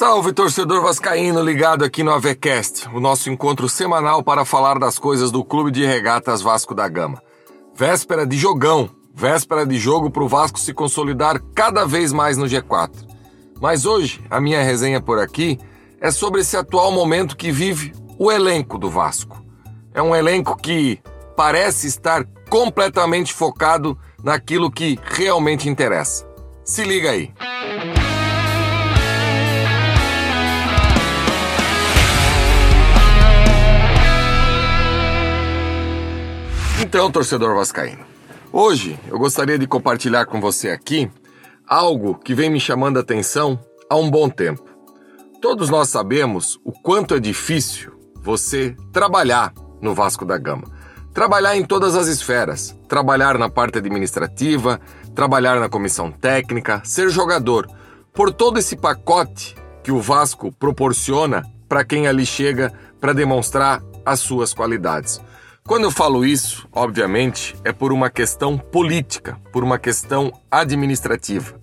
Salve torcedor vascaíno ligado aqui no AVCast, o nosso encontro semanal para falar das coisas do Clube de Regatas Vasco da Gama. Véspera de jogão, véspera de jogo para o Vasco se consolidar cada vez mais no G4. Mas hoje, a minha resenha por aqui é sobre esse atual momento que vive o elenco do Vasco. É um elenco que parece estar completamente focado naquilo que realmente interessa. Se liga aí. Então, torcedor vascaíno, hoje eu gostaria de compartilhar com você aqui algo que vem me chamando a atenção há um bom tempo. Todos nós sabemos o quanto é difícil você trabalhar no Vasco da Gama. Trabalhar em todas as esferas, trabalhar na parte administrativa, trabalhar na comissão técnica, ser jogador, por todo esse pacote que o Vasco proporciona para quem ali chega para demonstrar as suas qualidades. Quando eu falo isso, obviamente, é por uma questão política, por uma questão administrativa.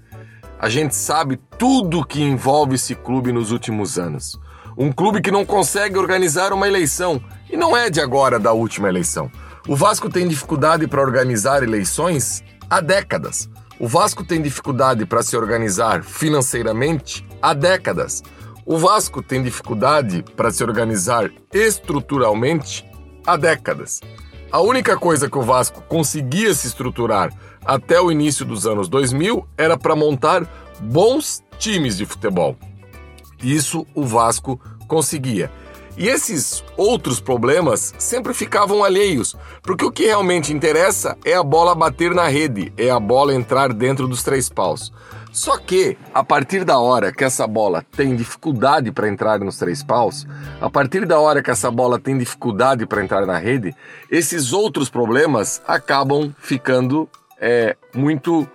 A gente sabe tudo que envolve esse clube nos últimos anos. Um clube que não consegue organizar uma eleição, e não é de agora da última eleição. O Vasco tem dificuldade para organizar eleições há décadas. O Vasco tem dificuldade para se organizar financeiramente há décadas. O Vasco tem dificuldade para se organizar estruturalmente há décadas. A única coisa que o Vasco conseguia se estruturar até o início dos anos 2000 era para montar bons times de futebol. Isso o Vasco conseguia. E esses outros problemas sempre ficavam alheios, porque o que realmente interessa é a bola bater na rede, é a bola entrar dentro dos três paus. Só que, a partir da hora que essa bola tem dificuldade para entrar nos três paus, a partir da hora que essa bola tem dificuldade para entrar na rede, esses outros problemas acabam ficando é, muito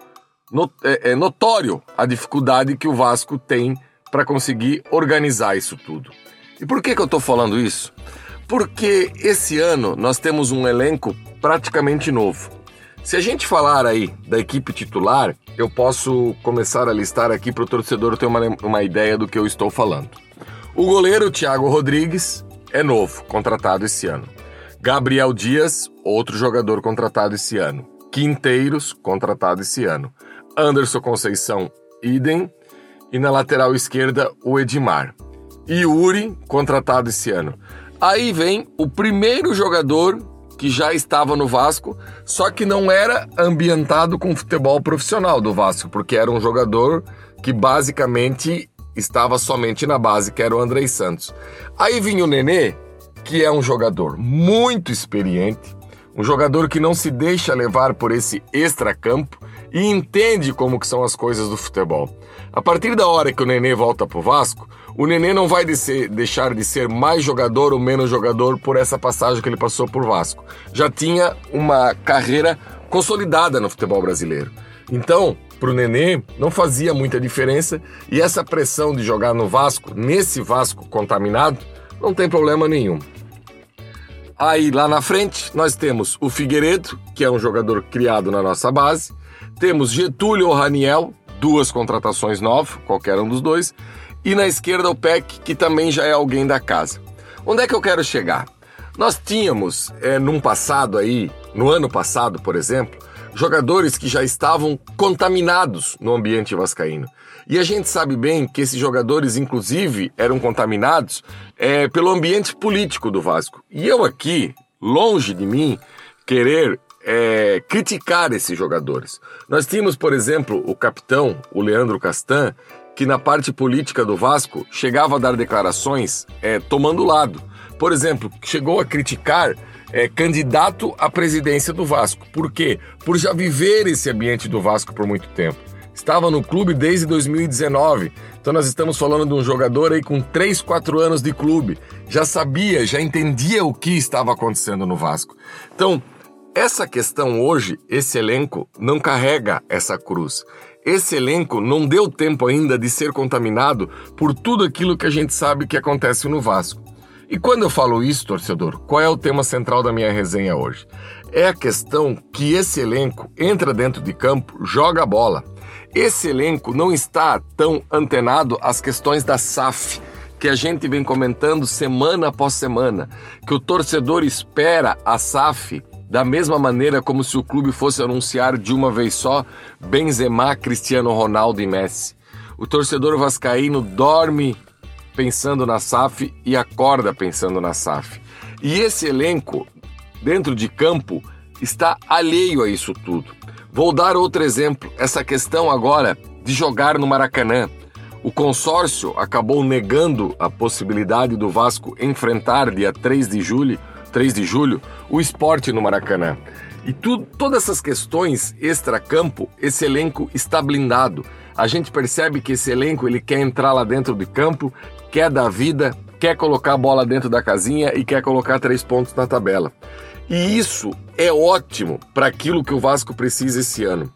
not, é, é notório a dificuldade que o Vasco tem para conseguir organizar isso tudo. E por que, que eu estou falando isso? Porque esse ano nós temos um elenco praticamente novo. Se a gente falar aí da equipe titular, eu posso começar a listar aqui para o torcedor ter uma, uma ideia do que eu estou falando. O goleiro Thiago Rodrigues é novo, contratado esse ano. Gabriel Dias, outro jogador contratado esse ano. Quinteiros, contratado esse ano. Anderson Conceição, idem. E na lateral esquerda, o Edmar. Yuri, contratado esse ano. Aí vem o primeiro jogador que já estava no Vasco, só que não era ambientado com futebol profissional do Vasco, porque era um jogador que basicamente estava somente na base, que era o Andrei Santos. Aí vinha o Nenê, que é um jogador muito experiente, um jogador que não se deixa levar por esse extracampo e entende como que são as coisas do futebol. A partir da hora que o Nenê volta pro Vasco, o Nenê não vai deixar de ser mais jogador ou menos jogador por essa passagem que ele passou por Vasco. Já tinha uma carreira consolidada no futebol brasileiro. Então, para o Nenê, não fazia muita diferença e essa pressão de jogar no Vasco, nesse Vasco contaminado, não tem problema nenhum. Aí lá na frente nós temos o Figueiredo, que é um jogador criado na nossa base, temos Getúlio ou Raniel, duas contratações novas, qualquer um dos dois, e na esquerda o Peck, que também já é alguém da casa. Onde é que eu quero chegar? Nós tínhamos, é, num passado aí, no ano passado, por exemplo, jogadores que já estavam contaminados no ambiente vascaíno. E a gente sabe bem que esses jogadores, inclusive, eram contaminados é, pelo ambiente político do Vasco. E eu aqui, longe de mim, querer é, criticar esses jogadores. Nós tínhamos, por exemplo, o capitão, o Leandro Castan, que na parte política do Vasco chegava a dar declarações é, tomando lado. Por exemplo, chegou a criticar é, candidato à presidência do Vasco. Por quê? Por já viver esse ambiente do Vasco por muito tempo. Estava no clube desde 2019. Então nós estamos falando de um jogador aí com 3, 4 anos de clube. Já sabia, já entendia o que estava acontecendo no Vasco. Então, essa questão hoje, esse elenco não carrega essa cruz. Esse elenco não deu tempo ainda de ser contaminado por tudo aquilo que a gente sabe que acontece no Vasco. E quando eu falo isso, torcedor, qual é o tema central da minha resenha hoje? É a questão que esse elenco entra dentro de campo, joga bola. esse elenco não está tão antenado às questões da SAF, que a gente vem comentando semana após semana, que o torcedor espera a SAF da mesma maneira como se o clube fosse anunciar de uma vez só Benzema, Cristiano Ronaldo e Messi. O torcedor vascaíno dorme pensando na SAF e acorda pensando na SAF. E esse elenco, dentro de campo, está alheio a isso tudo. Vou dar outro exemplo, essa questão agora de jogar no Maracanã. O consórcio acabou negando a possibilidade do Vasco enfrentar dia 3 de julho 3 de julho, o esporte no Maracanã. E tu, todas essas questões extra-campo, esse elenco está blindado. A gente percebe que esse elenco ele quer entrar lá dentro do campo, quer dar vida, quer colocar a bola dentro da casinha e quer colocar três pontos na tabela. E isso é ótimo para aquilo que o Vasco precisa esse ano.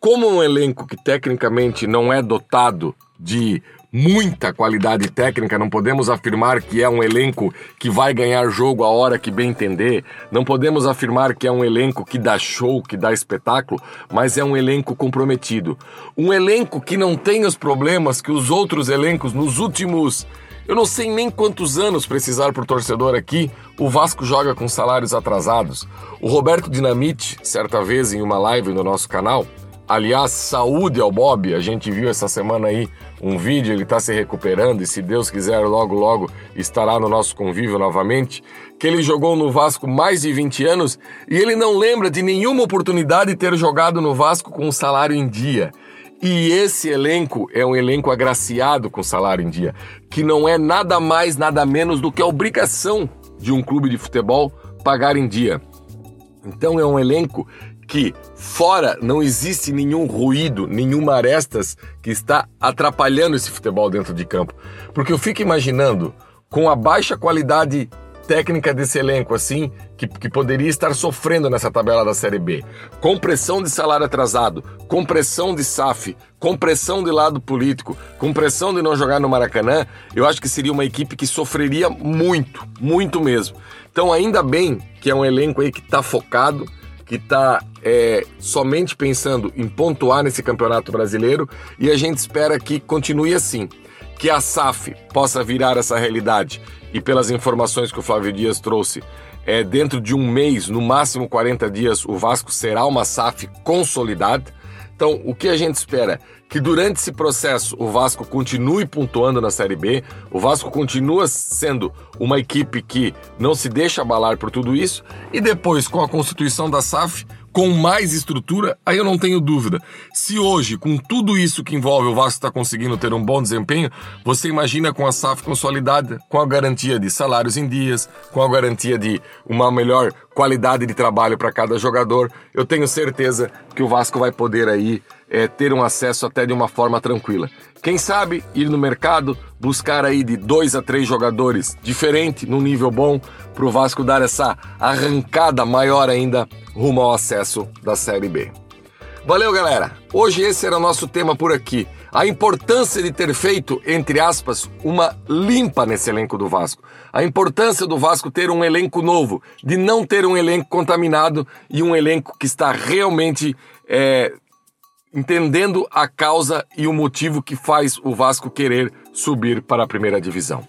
Como um elenco que tecnicamente não é dotado de muita qualidade técnica, não podemos afirmar que é um elenco que vai ganhar jogo a hora que bem entender, não podemos afirmar que é um elenco que dá show, que dá espetáculo, mas é um elenco comprometido. Um elenco que não tem os problemas que os outros elencos nos últimos. Eu não sei nem quantos anos precisar por torcedor aqui, o Vasco joga com salários atrasados. O Roberto Dinamite, certa vez em uma live no nosso canal, Aliás, saúde ao Bob. A gente viu essa semana aí um vídeo, ele está se recuperando e se Deus quiser, logo logo estará no nosso convívio novamente. Que ele jogou no Vasco mais de 20 anos e ele não lembra de nenhuma oportunidade de ter jogado no Vasco com um salário em dia. E esse elenco é um elenco agraciado com salário em dia, que não é nada mais, nada menos do que a obrigação de um clube de futebol pagar em dia. Então é um elenco que fora não existe nenhum ruído, nenhuma arestas que está atrapalhando esse futebol dentro de campo. Porque eu fico imaginando, com a baixa qualidade técnica desse elenco, assim, que, que poderia estar sofrendo nessa tabela da Série B. Compressão de salário atrasado, compressão de SAF, compressão de lado político, compressão de não jogar no Maracanã, eu acho que seria uma equipe que sofreria muito, muito mesmo. Então, ainda bem que é um elenco aí que está focado, que está é, somente pensando em pontuar nesse campeonato brasileiro e a gente espera que continue assim. Que a SAF possa virar essa realidade e, pelas informações que o Flávio Dias trouxe, é, dentro de um mês, no máximo 40 dias, o Vasco será uma SAF consolidada. Então, o que a gente espera? Que durante esse processo o Vasco continue pontuando na Série B, o Vasco continua sendo uma equipe que não se deixa abalar por tudo isso, e depois, com a constituição da SAF, com mais estrutura, aí eu não tenho dúvida. Se hoje, com tudo isso que envolve o Vasco está conseguindo ter um bom desempenho, você imagina com a SAF consolidada, com a garantia de salários em dias, com a garantia de uma melhor qualidade de trabalho para cada jogador, eu tenho certeza que o Vasco vai poder aí é, ter um acesso até de uma forma tranquila. Quem sabe ir no mercado, buscar aí de dois a três jogadores diferente, num nível bom, para o Vasco dar essa arrancada maior ainda rumo ao acesso da Série B. Valeu, galera! Hoje esse era o nosso tema por aqui. A importância de ter feito, entre aspas, uma limpa nesse elenco do Vasco. A importância do Vasco ter um elenco novo, de não ter um elenco contaminado e um elenco que está realmente é, entendendo a causa e o motivo que faz o Vasco querer subir para a primeira divisão.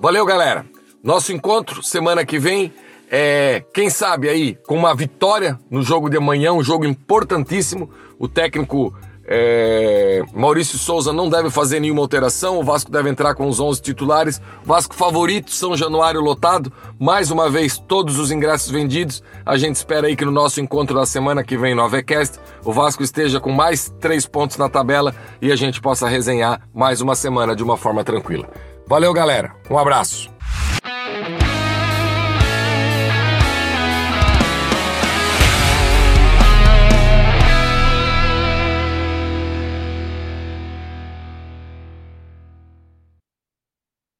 Valeu, galera! Nosso encontro semana que vem é, quem sabe aí, com uma vitória no jogo de amanhã, um jogo importantíssimo. O técnico é, Maurício Souza não deve fazer nenhuma alteração, o Vasco deve entrar com os 11 titulares. Vasco favorito, São Januário lotado. Mais uma vez, todos os ingressos vendidos. A gente espera aí que no nosso encontro da semana que vem no Avecast, o Vasco esteja com mais três pontos na tabela e a gente possa resenhar mais uma semana de uma forma tranquila. Valeu, galera. Um abraço.